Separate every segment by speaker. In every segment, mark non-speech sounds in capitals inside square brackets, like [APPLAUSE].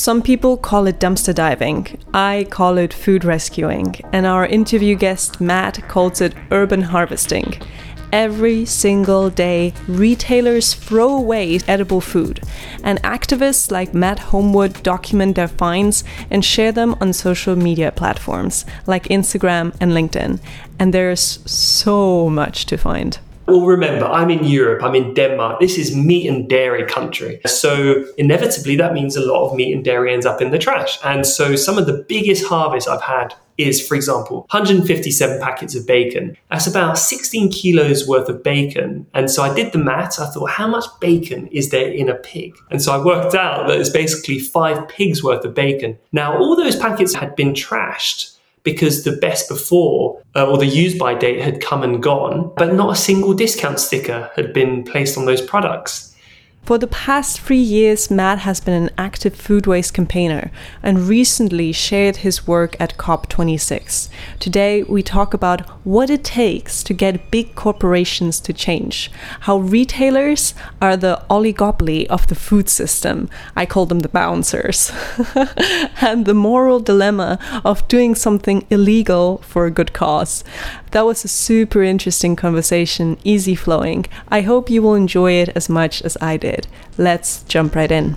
Speaker 1: Some people call it dumpster diving. I call it food rescuing. And our interview guest, Matt, calls it urban harvesting. Every single day, retailers throw away edible food, and activists like Matt Homewood document their finds and share them on social media platforms like Instagram and LinkedIn. And there's so much to find.
Speaker 2: Well, remember, I'm in Europe, I'm in Denmark. This is meat and dairy country. So, inevitably, that means a lot of meat and dairy ends up in the trash. And so, some of the biggest harvests I've had is, for example, 157 packets of bacon. That's about 16 kilos worth of bacon. And so I did the math. I thought, how much bacon is there in a pig? And so I worked out that it's basically five pigs worth of bacon. Now, all those packets had been trashed because the best before uh, or the use by date had come and gone, but not a single discount sticker had been placed on those products.
Speaker 1: For the past three years, Matt has been an active food waste campaigner and recently shared his work at COP26. Today, we talk about what it takes to get big corporations to change, how retailers are the oligopoly of the food system. I call them the bouncers, [LAUGHS] and the moral dilemma of doing something illegal for a good cause. That was a super interesting conversation, easy flowing. I hope you will enjoy it as much as I did. Let's jump right in.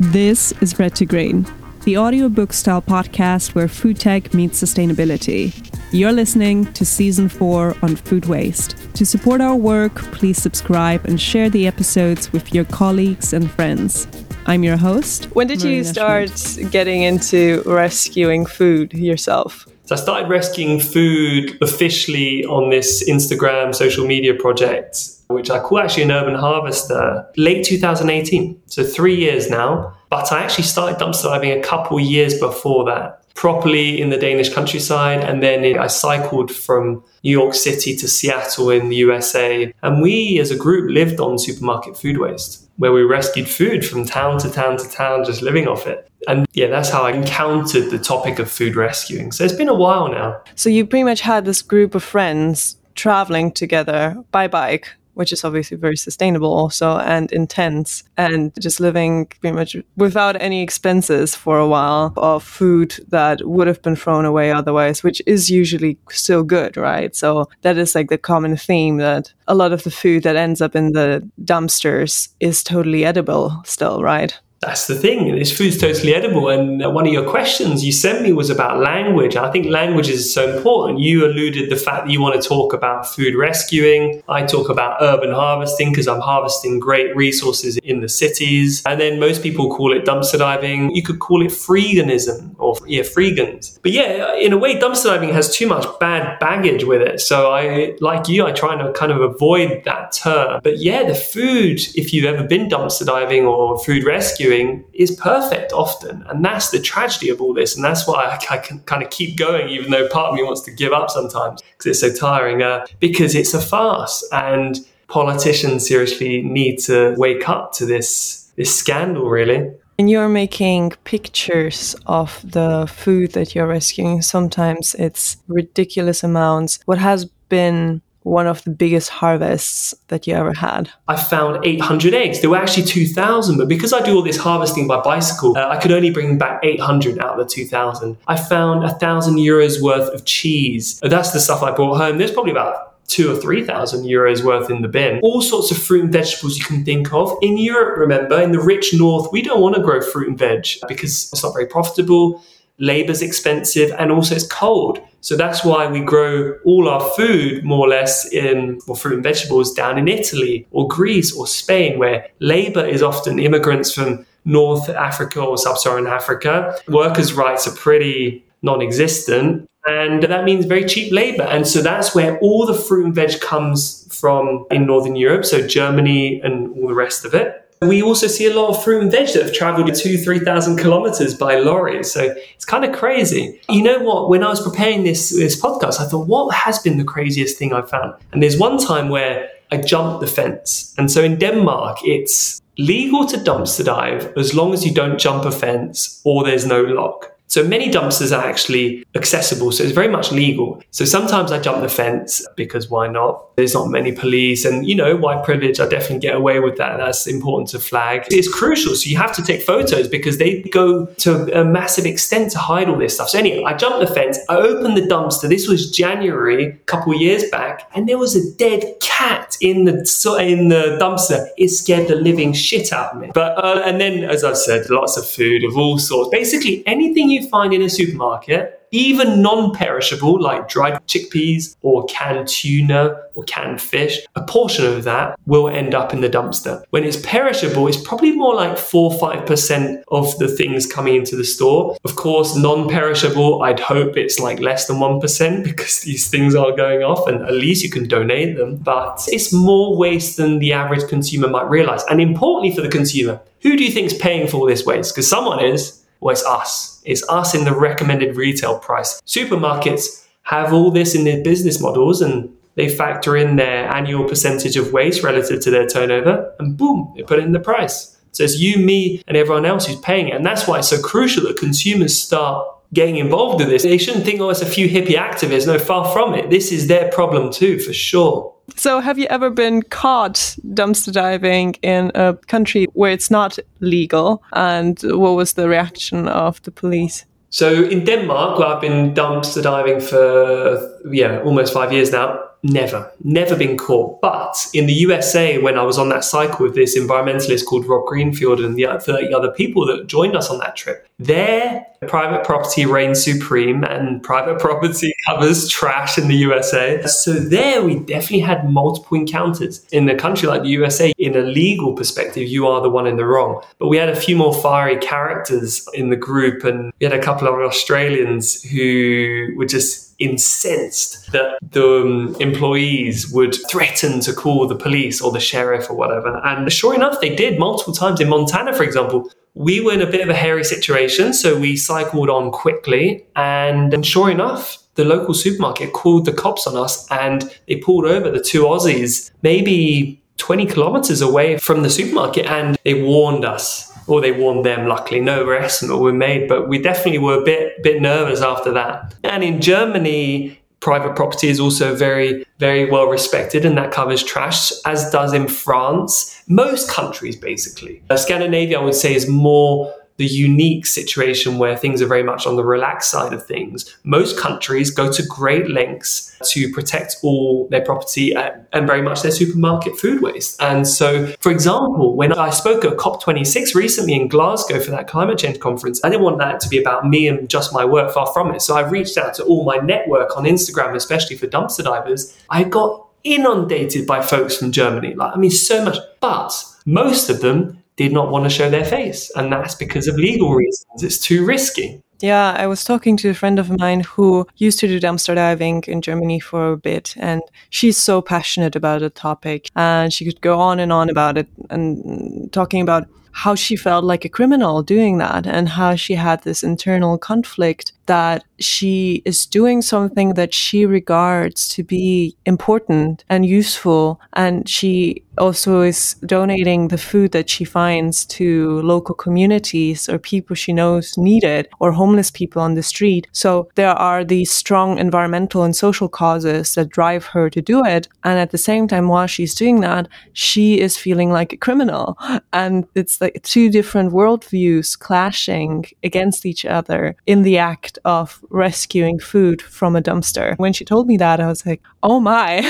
Speaker 1: This is Red to Green, the audiobook style podcast where food tech meets sustainability. You're listening to season four on food waste. To support our work, please subscribe and share the episodes with your colleagues and friends. I'm your host. When did Marina you start Schmidt. getting into rescuing food yourself?
Speaker 2: So I started rescuing food officially on this Instagram social media project, which I call actually an urban harvester, late 2018. So three years now. But I actually started dumpster diving a couple years before that properly in the Danish countryside. And then I cycled from New York City to Seattle in the USA. And we as a group lived on supermarket food waste, where we rescued food from town to town to town, just living off it. And yeah, that's how I encountered the topic of food rescuing. So it's been a while now.
Speaker 1: So you pretty much had this group of friends traveling together by bike which is obviously very sustainable also and intense and just living pretty much without any expenses for a while of food that would have been thrown away otherwise which is usually still good right so that is like the common theme that a lot of the food that ends up in the dumpsters is totally edible still right
Speaker 2: that's the thing. This food's totally edible. And one of your questions you sent me was about language. I think language is so important. You alluded the fact that you want to talk about food rescuing. I talk about urban harvesting because I'm harvesting great resources in the cities. And then most people call it dumpster diving. You could call it freeganism or yeah, freegans. But yeah, in a way, dumpster diving has too much bad baggage with it. So I, like you, I try to kind of avoid that term. But yeah, the food, if you've ever been dumpster diving or food rescuing, doing is perfect often. And that's the tragedy of all this. And that's why I, I can kind of keep going, even though part of me wants to give up sometimes because it's so tiring, uh, because it's a farce. And politicians seriously need to wake up to this, this scandal, really.
Speaker 1: And you're making pictures of the food that you're rescuing. Sometimes it's ridiculous amounts. What has been one of the biggest harvests that you ever had?
Speaker 2: I found 800 eggs. There were actually 2,000, but because I do all this harvesting by bicycle, uh, I could only bring back 800 out of the 2,000. I found a thousand euros worth of cheese. That's the stuff I brought home. There's probably about two or three thousand euros worth in the bin. All sorts of fruit and vegetables you can think of. In Europe, remember, in the rich north, we don't want to grow fruit and veg because it's not very profitable labor's expensive, and also it's cold. So that's why we grow all our food more or less in, well, fruit and vegetables down in Italy or Greece or Spain, where labor is often immigrants from North Africa or Sub Saharan Africa. Workers' rights are pretty non existent. And that means very cheap labor. And so that's where all the fruit and veg comes from in Northern Europe. So Germany and all the rest of it. We also see a lot of fruit and veg that have traveled two, 3,000 kilometers by lorry. So it's kind of crazy. You know what? When I was preparing this, this podcast, I thought, what has been the craziest thing I've found? And there's one time where I jumped the fence. And so in Denmark, it's legal to dumpster dive as long as you don't jump a fence or there's no lock. So many dumpsters are actually accessible. So it's very much legal. So sometimes I jump the fence because why not? There's not many police and, you know, white privilege, I definitely get away with that. That's important to flag. It's crucial. So you have to take photos because they go to a massive extent to hide all this stuff. So anyway, I jumped the fence. I opened the dumpster. This was January, a couple years back, and there was a dead cat in the in the dumpster. It scared the living shit out of me. But uh, and then, as I've said, lots of food of all sorts. Basically, anything you find in a supermarket even non perishable like dried chickpeas or canned tuna or canned fish, a portion of that will end up in the dumpster. When it's perishable, it's probably more like 4 5% of the things coming into the store. Of course, non perishable, I'd hope it's like less than 1% [LAUGHS] because these things are going off and at least you can donate them. But it's more waste than the average consumer might realize. And importantly for the consumer, who do you think is paying for all this waste? Because someone is. Well, it's us. It's us in the recommended retail price. Supermarkets have all this in their business models and they factor in their annual percentage of waste relative to their turnover and boom, they put it in the price. So it's you, me, and everyone else who's paying it. And that's why it's so crucial that consumers start getting involved in this. They shouldn't think, oh, it's a few hippie activists. No, far from it. This is their problem too, for sure.
Speaker 1: So, have you ever been caught dumpster diving in a country where it's not legal? And what was the reaction of the police?
Speaker 2: So, in Denmark, where I've been dumpster diving for yeah almost five years now, Never, never been caught. But in the USA, when I was on that cycle with this environmentalist called Rob Greenfield and the 30 other people that joined us on that trip, there private property reigns supreme and private [LAUGHS] property covers trash in the USA. So there we definitely had multiple encounters. In a country like the USA, in a legal perspective, you are the one in the wrong. But we had a few more fiery characters in the group and we had a couple of Australians who were just incensed that the um, employees would threaten to call the police or the sheriff or whatever. And sure enough, they did multiple times in Montana, for example. We were in a bit of a hairy situation, so we cycled on quickly. And, and sure enough, the local supermarket called the cops on us and they pulled over the two Aussies, maybe 20 kilometers away from the supermarket, and they warned us or they warned them. Luckily, no arrests were made, but we definitely were a bit bit nervous after that. And in Germany, private property is also very very well respected, and that covers trash, as does in France. Most countries, basically, uh, Scandinavia, I would say, is more the unique situation where things are very much on the relaxed side of things. Most countries go to great lengths to protect all their property and very much their supermarket food waste. And so, for example, when I spoke at COP26 recently in Glasgow for that climate change conference, I didn't want that to be about me and just my work, far from it. So I reached out to all my network on Instagram, especially for dumpster divers. I got inundated by folks from Germany. Like, I mean, so much. But most of them did not want to show their face. And that's because of legal reasons. It's too risky.
Speaker 1: Yeah, I was talking to a friend of mine who used to do dumpster diving in Germany for a bit, and she's so passionate about the topic. And she could go on and on about it and talking about how she felt like a criminal doing that and how she had this internal conflict that she is doing something that she regards to be important and useful. And she also is donating the food that she finds to local communities or people she knows need it or homeless people on the street. So there are these strong environmental and social causes that drive her to do it. And at the same time, while she's doing that, she is feeling like a criminal. [GASPS] And it's like two different worldviews clashing against each other in the act of rescuing food from a dumpster. When she told me that, I was like, oh my,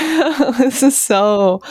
Speaker 1: [LAUGHS] this is so,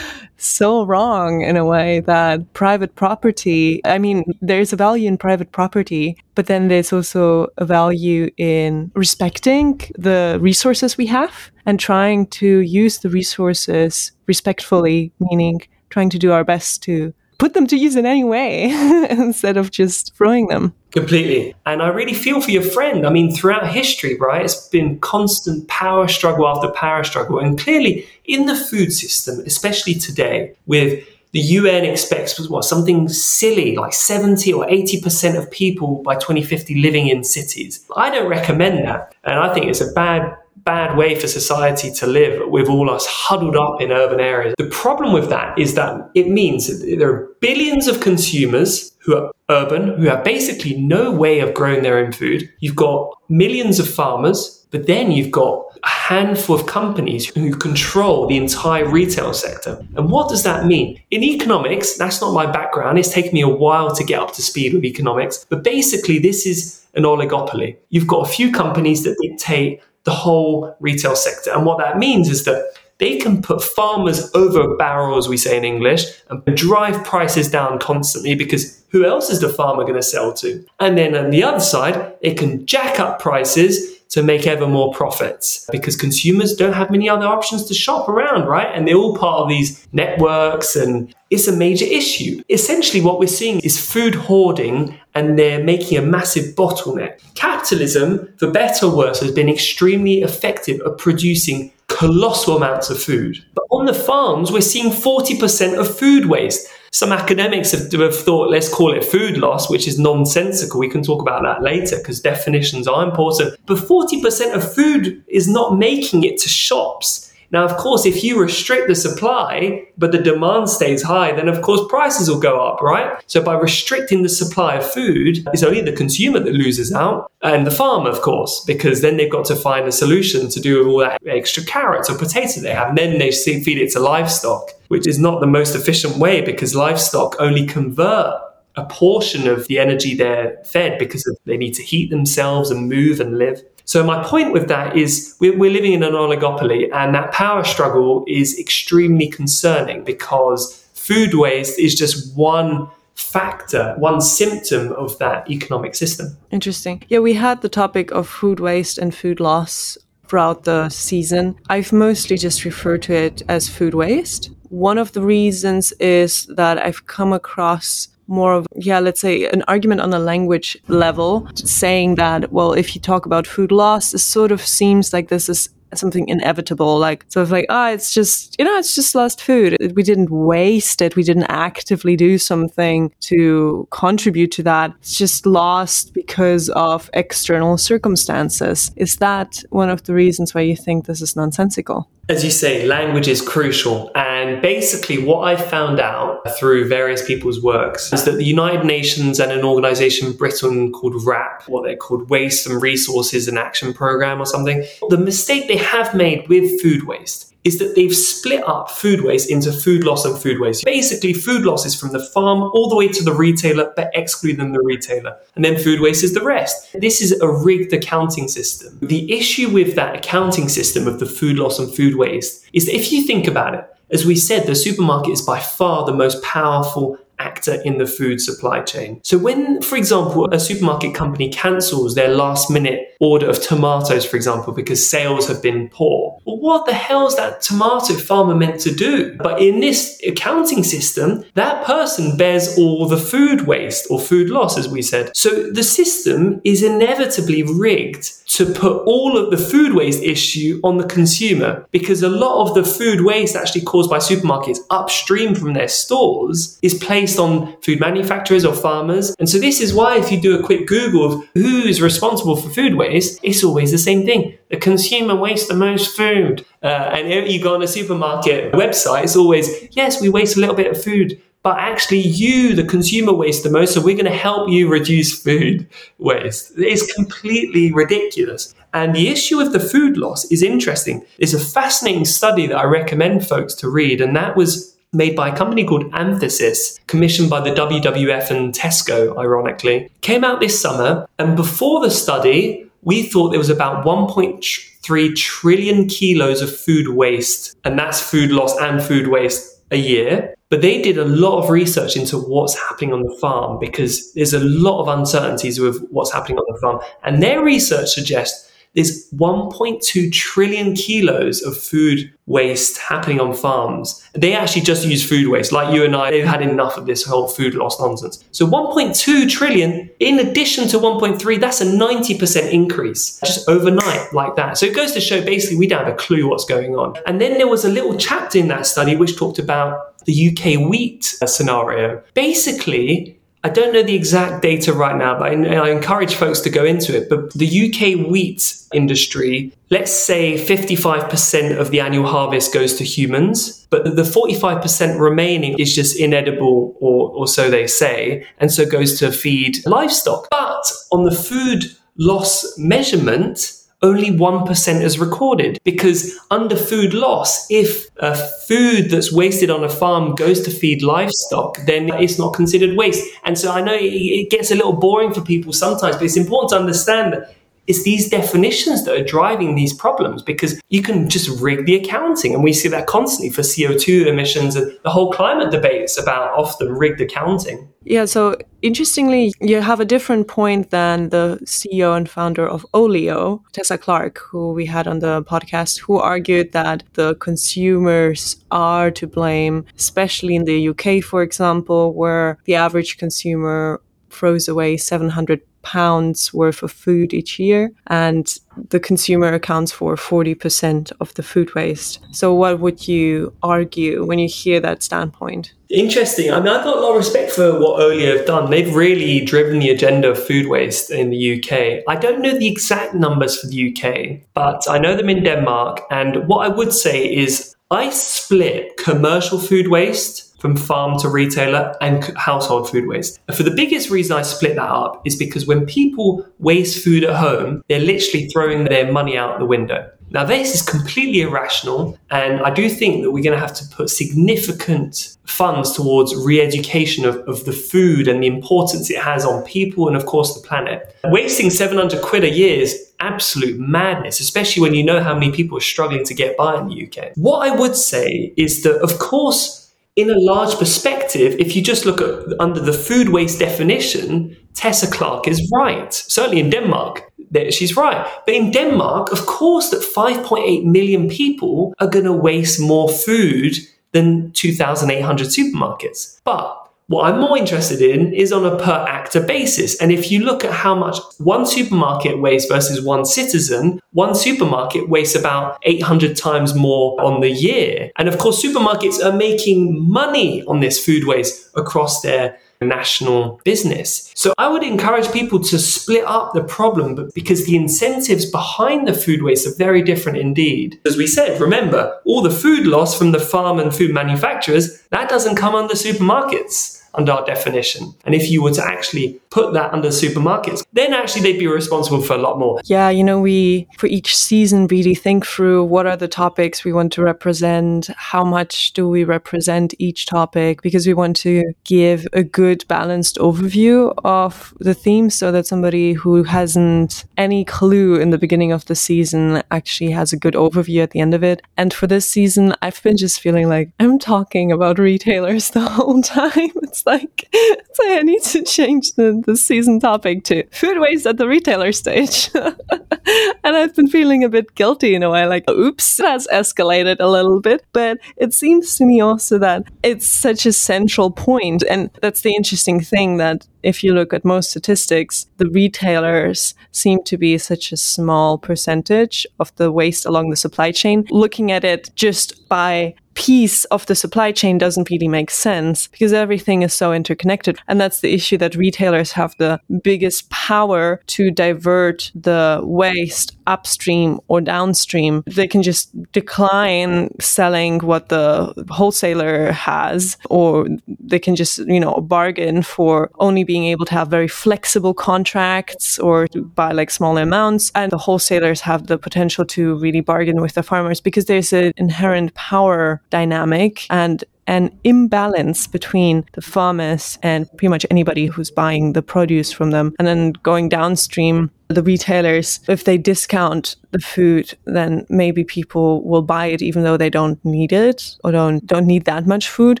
Speaker 1: so wrong in a way that private property, I mean, there's a value in private property, but then there's also a value in respecting the resources we have and trying to use the resources respectfully, meaning trying to do our best to put them to use in any way [LAUGHS] instead of just throwing them.
Speaker 2: Completely. And I really feel for your friend. I mean, throughout history, right, it's been constant power struggle after power struggle. And clearly, in the food system, especially today, with the UN expects what something silly like 70 or 80% of people by 2050 living in cities. I don't recommend that. And I think it's a bad bad way for society to live with all us huddled up in urban areas. The problem with that is that it means that there are billions of consumers who are urban who have basically no way of growing their own food. You've got millions of farmers, but then you've got a handful of companies who control the entire retail sector. And what does that mean? In economics, that's not my background. It's taken me a while to get up to speed with economics, but basically, this is an oligopoly. You've got a few companies that dictate the whole retail sector. And what that means is that they can put farmers over a barrel, as we say in English, and drive prices down constantly because who else is the farmer going to sell to? And then on the other side, they can jack up prices to make ever more profits because consumers don't have many other options to shop around, right? And they're all part of these networks and it's a major issue. Essentially, what we're seeing is food hoarding and they're making a massive bottleneck. Capitalism, for better or worse, has been extremely effective at producing colossal amounts of food. But on the farms, we're seeing 40% of food waste. Some academics have, have, thought, let's call it food loss, which is nonsensical. We can talk about that later because definitions are important. But 40% of food is not making it to shops. Now, of course, if you restrict the supply, but the demand stays high, then of course prices will go up, right? So by restricting the supply of food, it's only the consumer that loses out and the farmer, of course, because then they've got to find a solution to do with all that extra carrots or potatoes they have. And then they feed it to livestock, which is not the most efficient way because livestock only convert a portion of the energy they're fed because they need to heat themselves and move and live. So my point with that is we're, we're living in an oligopoly and that power struggle is extremely concerning because food waste is just one factor, one symptom of that economic system.
Speaker 1: Interesting. Yeah, we had the topic of food waste and food loss throughout the season. I've mostly just referred to it as food waste. One of the reasons is that I've come across more of, yeah, let's say an argument on a language level, saying that, well, if you talk about food loss, it sort of seems like this is something inevitable. Like, sort of like, ah, oh, it's just, you know, it's just lost food. We didn't waste it. We didn't actively do something to contribute to that. It's just lost because of external circumstances. Is that one of the reasons why you think this is nonsensical?
Speaker 2: As you say, language is crucial. And basically, what I found out through various people's works is that the United Nations and an organization in Britain called WRAP, what they're called Waste and Resources and Action Program or something, the mistake they have made with food waste is that they've split up food waste into food loss and food waste. Basically, food loss is from the farm all the way to the retailer, but excluding the retailer. And then food waste is the rest. This is a rigged accounting system. The issue with that accounting system of the food loss and food waste is that if you think about it, as we said, the supermarket is by far the most powerful actor in the food supply chain. So when, for example, a supermarket company cancels their last minute order of tomatoes, for example, because sales have been poor, well, what the hell is that tomato farmer meant to do? But in this accounting system, that person bears all the food waste or food loss, as we said. So the system is inevitably rigged to put all of the food waste issue on the consumer because a lot of the food waste actually caused by supermarkets upstream from their stores is placed on food manufacturers or farmers. And so this is why if you do a quick Google of who is responsible for food waste, it's always the same thing. The consumer wastes the most food. Uh, and you go on a supermarket website, it's always, yes, we waste a little bit of food but actually you, the consumer, waste the most. So we're going to help you reduce food [LAUGHS] waste. It's completely ridiculous. And the issue of the food loss is interesting. It's a fascinating study that I recommend folks to read, and that was made by a company called Anthesis, commissioned by the WWF and Tesco, ironically. Came out this summer, and before the study, we thought there was about 1.3 trillion kilos of food waste, and that's food loss and food waste a year. But they did a lot of research into what's happening on the farm because there's a lot of uncertainties with what's happening on the farm. And their research suggests there's 1.2 trillion kilos of food waste happening on farms. They actually just use food waste, like you and I, they've had enough of this whole food loss nonsense. So 1.2 trillion, in addition to 1.3, that's a 90% increase just overnight, like that. So it goes to show basically we don't have a clue what's going on. And then there was a little chapter in that study which talked about the UK wheat scenario. Basically, I don't know the exact data right now, but I, I encourage folks to go into it. But the UK wheat industry, let's say 55% of the annual harvest goes to humans, but the 45% remaining is just inedible, or, or so they say, and so goes to feed livestock. But on the food loss measurement, only 1% is recorded because under food loss, if a food that's wasted on a farm goes to feed livestock, then it's not considered waste. And so I know it gets a little boring for people sometimes, but it's important to understand that it's these definitions that are driving these problems because you can just rig the accounting. And we see that constantly for CO2 emissions and the whole climate debate debates about often rigged accounting.
Speaker 1: Yeah, so interestingly, you have a different point than the CEO and founder of Olio, Tessa Clarke, who we had on the podcast, who argued that the consumers are to blame, especially in the UK, for example, where the average consumer throws away 700 pounds worth of food each year, and the consumer accounts for 40% of the food waste. So, what would you argue when you hear that standpoint?
Speaker 2: Interesting. I mean, I've got a lot of respect for what Olio have done. They've really driven the agenda of food waste in the UK. I don't know the exact numbers for the UK, but I know them in Denmark. And what I would say is I split commercial food waste from farm to retailer and household food waste. For the biggest reason I split that up is because when people waste food at home, they're literally throwing their money out the window. Now, this is completely irrational, and I do think that we're going to have to put significant funds towards re education of, of the food and the importance it has on people and, of course, the planet. Wasting 700 quid a year is absolute madness, especially when you know how many people are struggling to get by in the UK. What I would say is that, of course, in a large perspective, if you just look at under the food waste definition, Tessa Clarke is right. Certainly in Denmark, she's right. But in Denmark, of course, that 5.8 million people are going to waste more food than 2,800 supermarkets. But what I'm more interested in is on a per actor basis. And if you look at how much one supermarket wastes versus one citizen, one supermarket wastes about 800 times more on the year. And of course, supermarkets are making money on this food waste across their national business. So I would encourage people to split up the problem because the incentives behind the food waste are very different indeed. As we said, remember, all the food loss from the farm and food manufacturers, that doesn't come under supermarkets under our definition. And if you were to actually put that under supermarkets, then actually they'd be responsible for a lot more.
Speaker 1: Yeah, you know, we for each season really think through what are the topics we want to represent, how much do we represent each topic, because we want to give a good balanced overview of the theme so that somebody who hasn't any clue in the beginning of the season actually has a good overview at the end of it. And for this season, I've been just feeling like I'm talking about retailers [LAUGHS] the whole time. It's [LAUGHS] like, so I need to change the, the season topic to food waste at the retailer stage. [LAUGHS] and I've been feeling a bit guilty in a way, like, oops, that's escalated a little bit. But it seems to me also that it's such a central point, And that's the interesting thing that if you look at most statistics, the retailers seem to be such a small percentage of the waste along the supply chain. Looking at it just by piece of the supply chain doesn't really make sense because everything is so interconnected. And that's the issue that retailers have the biggest power to divert the waste upstream or downstream. They can just decline selling what the wholesaler has, or they can just, you know, bargain for only being able to have very flexible contracts or buy like small amounts. And the wholesalers have the potential to really bargain with the farmers because there's an inherent power dynamic and an imbalance between the farmers and pretty much anybody who's buying the produce from them. And then going downstream, the retailers, if they discount the food, then maybe people will buy it even though they don't need it or don't, don't need that much food.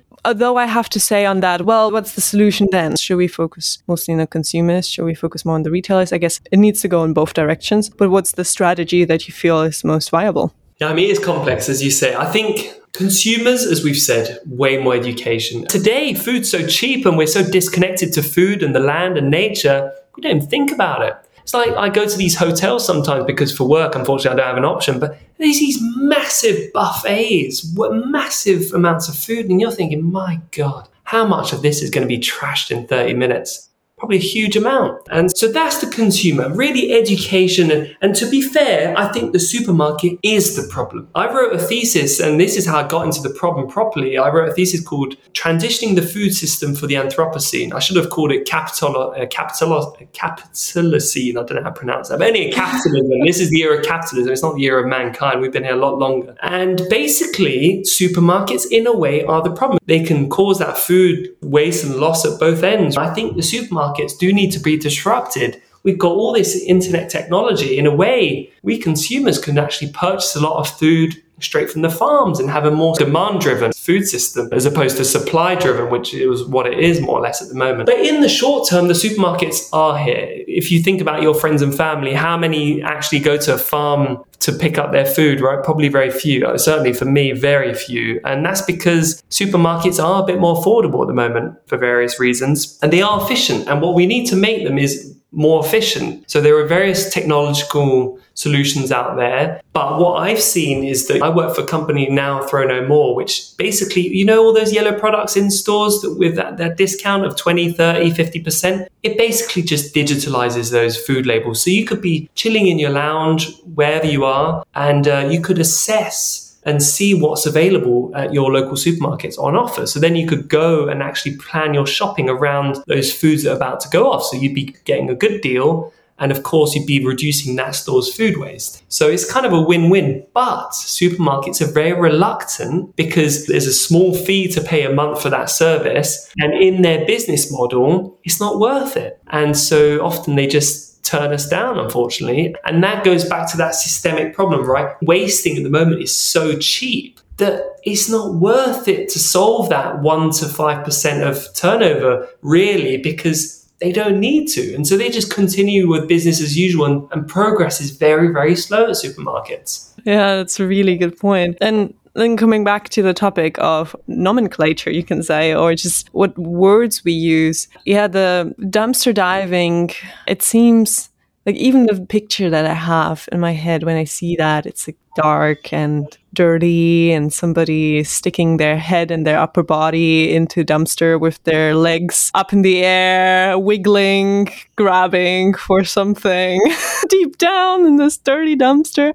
Speaker 1: Although I have to say on that, well, what's the solution then? Should we focus mostly on the consumers? Should we focus more on the retailers? I guess it needs to go in both directions. But what's the strategy that you feel is most viable?
Speaker 2: Yeah, I mean, it's complex, as you say. I think consumers, as we've said, way more education. Today, food's so cheap and we're so disconnected to food and the land and nature, we don't think about it. It's like I go to these hotels sometimes because for work, unfortunately, I don't have an option, but there's these massive buffets, massive amounts of food, and you're thinking, my God, how much of this is going to be trashed in 30 minutes? Probably a huge amount. And so that's the consumer, really education. And, to be fair, I think the supermarket is the problem. I wrote a thesis, and this is how I got into the problem properly. I wrote a thesis called Transitioning the Food System for the Anthropocene. I should have called it Capital, uh, Capital, uh, Capitalocene. I don't know how to pronounce that. But anyway, capitalism. this is the era of capitalism. It's not the era of mankind. We've been here a lot longer. And basically, supermarkets, in a way, are the problem. They can cause that food waste and loss at both ends. I think the supermarket markets do need to be disrupted. We've got all this internet technology. In a way, we consumers can actually purchase a lot of food straight from the farms and have a more demand driven food system as opposed to supply driven, which is what it is more or less at the moment. But in the short term, the supermarkets are here. If you think about your friends and family, how many actually go to a farm to pick up their food, right? Probably very few. Uh, certainly for me, very few. And that's because supermarkets are a bit more affordable at the moment for various reasons and they are efficient. And what we need to make them is more efficient. So there are various technological solutions out there. But what I've seen is that I work for a company now, Throw No More, which basically, you know, all those yellow products in stores that with that, that discount of 20, 30, 50%, it basically just digitalizes those food labels. So you could be chilling in your lounge, wherever you are, and uh, you could assess and see what's available at your local supermarkets on offer. So then you could go and actually plan your shopping around those foods that are about to go off. So you'd be getting a good deal. And of course, you'd be reducing that store's food waste. So it's kind of a win win. But supermarkets are very reluctant because there's a small fee to pay a month for that service. And in their business model, it's not worth it. And so often they just turn us down, unfortunately. And that goes back to that systemic problem, right? Wasting at the moment is so cheap that it's not worth it to solve that 1 to 5% of turnover, really, because they don't need to. And so they just continue with business as usual, and, and progress is very, very slow at supermarkets.
Speaker 1: Yeah, that's a really good point. And then coming back to the topic of nomenclature, you can say, or just what words we use. Yeah, the dumpster diving, it seems like even the picture that I have in my head when I see that, it's like dark and dirty and somebody sticking their head and their upper body into dumpster with their legs up in the air, wiggling, grabbing for something [LAUGHS] deep down in this dirty dumpster.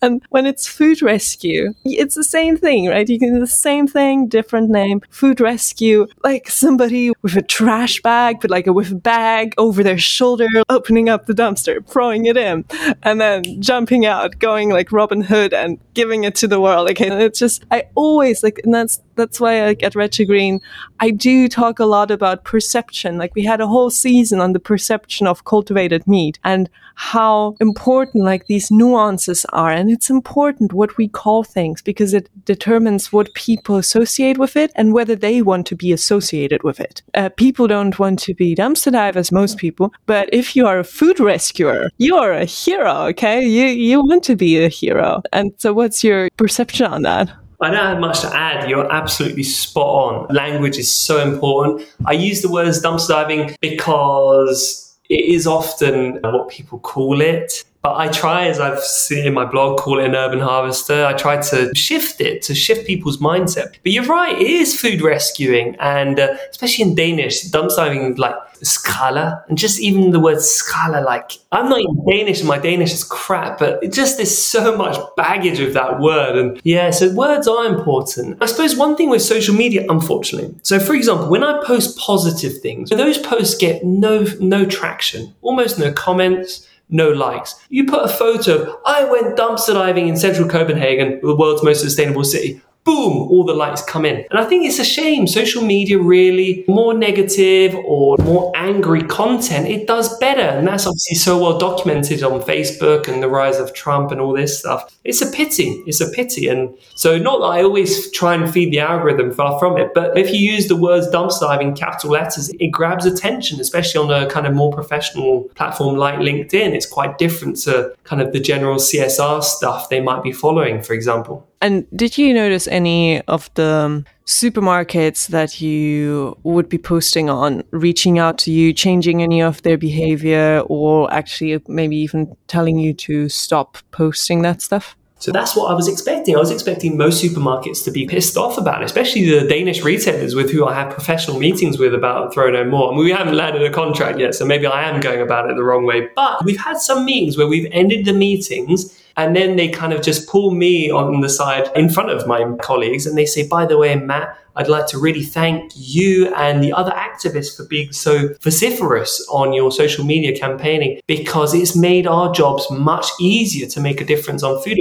Speaker 1: And when it's food rescue, it's the same thing, right? You can do the same thing, different name. Food rescue, like somebody with a trash bag, but like a with a bag over their shoulder, opening up the dumpster, throwing it in, and then jumping out, going like Robin Hood and giving it to the world. Like it's just I always like, and that's that's why like at Red to Green, I do talk a lot about perception. Like we had a whole season on the perception of cultivated meat and how important like these nuances are, and it's important what we call things because it determines what people associate with it and whether they want to be associated with it. Uh, people don't want to be dumpster divers, most people, but if you are a food rescuer, you are a hero. Okay, you you want to be a hero, and so what's your perception on that?
Speaker 2: I don't have much to add. You're absolutely spot on. Language is so important. I use the words dumpster diving because it is often what people call it. But I try, as I've seen in my blog, call it an urban harvester. I try to shift it, to shift people's mindset. But you're right, it is food rescuing. And uh, especially in Danish, dumpster diving, like skala and just even the word skala like i'm not even danish and my danish is crap but it just there's so much baggage with that word and yeah so words are important i suppose one thing with social media unfortunately so for example when i post positive things those posts get no no traction almost no comments no likes. You put a photo, of, I went dumpster diving in central Copenhagen, the world's most sustainable city boom, all the likes come in. And I think it's a shame. Social media really, more negative or more angry content, it does better. And that's obviously so well documented on Facebook and the rise of Trump and all this stuff. It's a pity. It's a pity. And so, not that I always try and feed the algorithm far from it, but if you use the words dumpster in capital letters, it grabs attention, especially on a kind of more professional platform like LinkedIn. It's quite different to kind of the general CSR stuff they might be following, for example.
Speaker 1: And did you notice any of the um, supermarkets that you would be posting on reaching out to you, changing any of their behavior, or actually uh, maybe even telling you to stop posting that stuff?
Speaker 2: So that's what I was expecting. I was expecting most supermarkets to be pissed off about it, especially the Danish retailers with who I have professional meetings with about Throw No More. I mean, we haven't landed a contract yet, so maybe I am going about it the wrong way. But we've had some meetings where we've ended the meetings and then they kind of just pull me on the side in front of my colleagues and they say, by the way, Matt, I'd like to really thank you and the other activists for being so vociferous on your social media campaigning because it's made our jobs much easier to make a difference on food.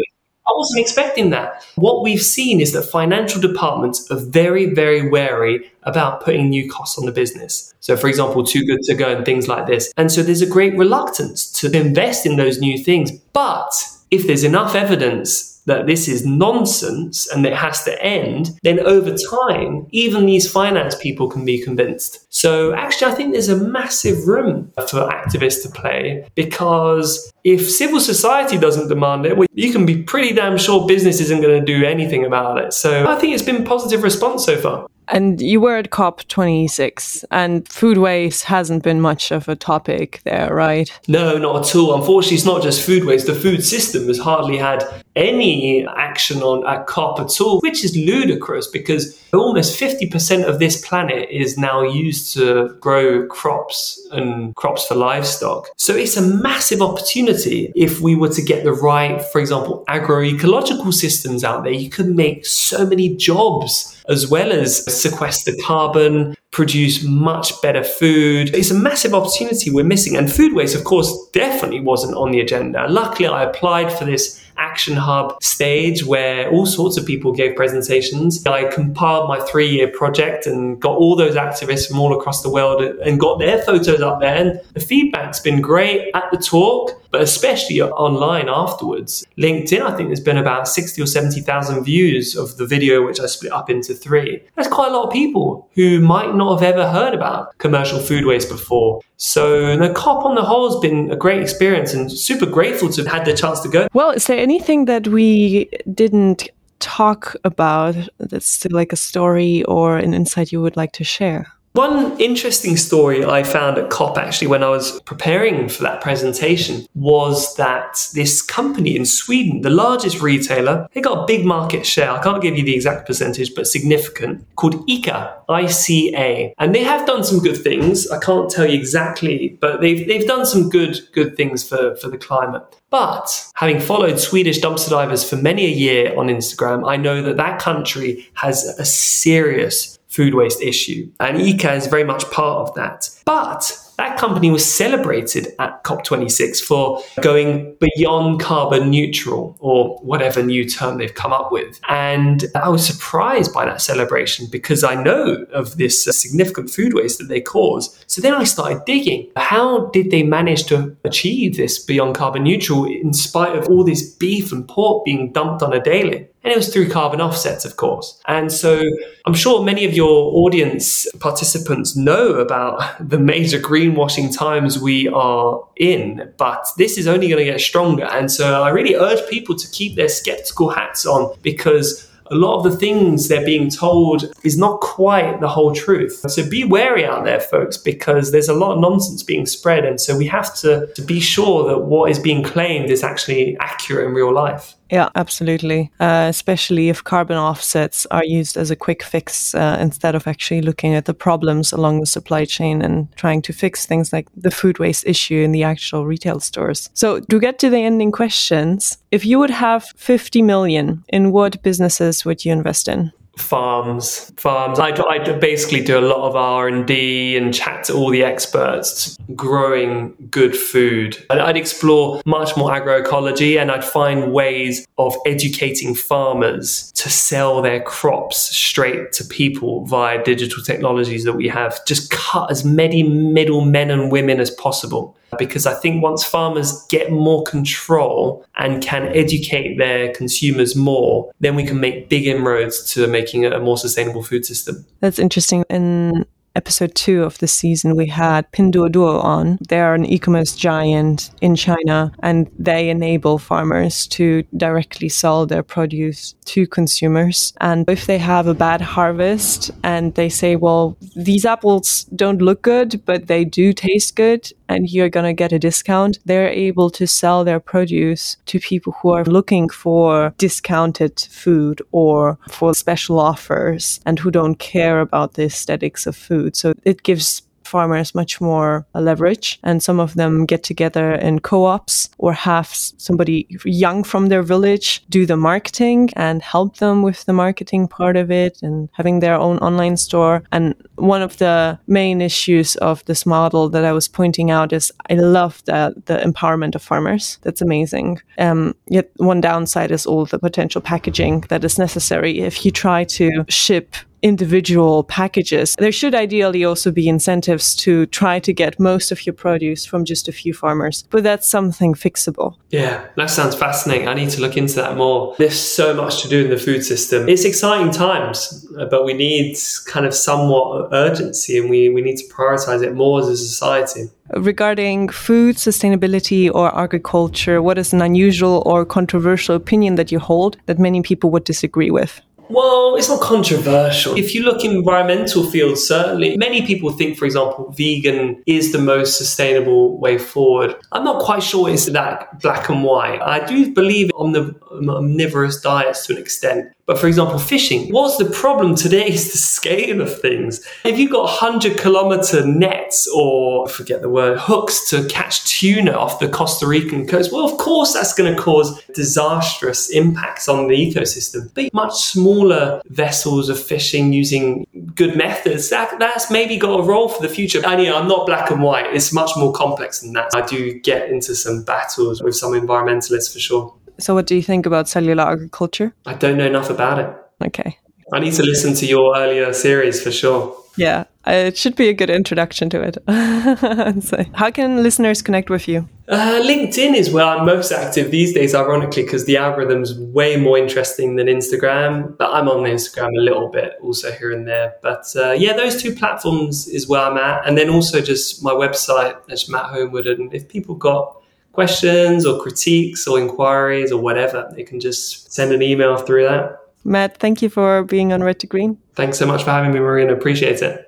Speaker 2: I wasn't expecting that. What we've seen is that financial departments are very, very wary about putting new costs on the business. So, for example, too good to go and things like this. And so there's a great reluctance to invest in those new things. But if there's enough evidence that this is nonsense and it has to end, then over time, even these finance people can be convinced. So actually, I think there's a massive room for activists to play because if civil society doesn't demand it, well, you can be pretty damn sure business isn't going to do anything about it. So I think it's been positive response so far.
Speaker 1: And you were at COP26, and food waste hasn't been much of a topic there, right?
Speaker 2: No, not at all. Unfortunately, it's not just food waste. The food system has hardly had any action on at COP at all, which is ludicrous because almost 50% of this planet is now used to grow crops and crops for livestock. So it's a massive opportunity if we were to get the right, for example, agroecological systems out there. You could make so many jobs as well as sequester carbon, produce much better food. It's a massive opportunity we're missing. And food waste, of course, definitely wasn't on the agenda. Luckily, I applied for this Action Hub stage where all sorts of people gave presentations. I compiled my three year project and got all those activists from all across the world and got their photos up there. And the feedback's been great at the talk, but especially online afterwards. LinkedIn, I think there's been about 60 or 70,000 views of the video, which I split up into three. That's quite a lot of people who might not have ever heard about commercial food waste before. So the COP on the whole has been a great experience and super grateful to have had the chance to go.
Speaker 1: Well, is there anything that we didn't talk about that's still like a story or an insight you would like to share?
Speaker 2: One interesting story I found at COP actually when I was preparing for that presentation was that this company in Sweden, the largest retailer, they got a big market share. I can't give you the exact percentage, but significant, called ICA, ICA. And they have done some good things. I can't tell you exactly, but they've, they've done some good, good things for, for the climate. But having followed Swedish dumpster divers for many a year on Instagram, I know that that country has a serious food waste issue. And ICA is very much part of that. But that company was celebrated at COP26 for going beyond carbon neutral or whatever new term they've come up with. And I was surprised by that celebration because I know of this uh, significant food waste that they cause. So then I started digging. How did they manage to achieve this beyond carbon neutral in spite of all this beef and pork being dumped on a daily? And it was through carbon offsets, of course. And so I'm sure many of your audience participants know about [LAUGHS] the major greenwashing times we are in, but this is only going to get stronger. And so I really urge people to keep their skeptical hats on because a lot of the things they're being told is not quite the whole truth. So be wary out there, folks, because there's a lot of nonsense being spread. And so we have to, to be sure that what is being claimed is actually accurate in real life.
Speaker 1: Yeah, absolutely. Uh, especially if carbon offsets are used as a quick fix uh, instead of actually looking at the problems along the supply chain and trying to fix things like the food waste issue in the actual retail stores. So, to get to the ending questions, if you would have 50 million, in what businesses would you invest in?
Speaker 2: Farms. Farms. I, I basically do a lot of r&d and chat to all the experts growing good food. And i'd explore much more agroecology and i'd find ways of educating farmers to sell their crops straight to people via digital technologies that we have. Just cut as many middle men and women as possible because I think once farmers get more control and can educate their consumers more, then we can make big inroads to making a more sustainable food system.
Speaker 1: That's interesting. In episode two of the season, we had Pinduoduo on. They are an e-commerce giant in China, and they enable farmers to directly sell their produce to consumers. And if they have a bad harvest and they say, well, these apples don't look good, but they do taste good, and you're going to get a discount, they're able to sell their produce to people who are looking for discounted food or for special offers and who don't care about the aesthetics of food. So it gives farmers much more leverage. And some of them get together in co ops or have somebody young from their village do the marketing and help them with the marketing part of it and having their own online store. And one of the main issues of this model that I was pointing out is I love the, the empowerment of farmers. That's amazing. Um, yet one downside is all the potential packaging that is necessary if you try to ship individual packages. There should ideally also be incentives to try to get most of your produce from just a few farmers, but that's something fixable.
Speaker 2: Yeah, that sounds fascinating. I need to look into that more. There's so much to do in the food system. It's exciting times, uh, but we need kind of somewhat urgency and we, we need to prioritize it more as a society.
Speaker 1: Regarding food sustainability or agriculture, what is an unusual or controversial opinion that you hold that many people would disagree with?
Speaker 2: Well, it's not controversial. If you look in environmental fields, certainly many people think, for example, vegan is the most sustainable way forward. I'm not quite sure it's that black and white. I do believe on the omnivorous diets to an extent. But for example, fishing, what's the problem today is the scale of things. If you've got 100 kilometer nets or, I forget the word, hooks to catch tuna off the Costa Rican coast, well, of course, that's going to cause disastrous impacts on the ecosystem. But much smaller vessels of fishing using good methods, that, that's maybe got a role for the future. And yeah, I'm not black and white, it's much more complex than that. I do get into some battles with some environmentalists for sure.
Speaker 1: So, what do you think about cellular agriculture?
Speaker 2: I don't know enough about it.
Speaker 1: Okay.
Speaker 2: I need to listen to your earlier series for sure.
Speaker 1: Yeah, it should be a good introduction to it. [LAUGHS] so, how can listeners connect with you?
Speaker 2: Uh, LinkedIn is where I'm most active these days, ironically, because the algorithm's way more interesting than Instagram. But I'm on Instagram a little bit, also here and there. But uh, yeah, those two platforms is where I'm at, and then also just my website, that's Matt Homewood. And if people got questions or critiques or inquiries or whatever, they can just send an email through that.
Speaker 1: Matt, thank you for being on Red to Green.
Speaker 2: Thanks so much for having me, Marina. Appreciate it.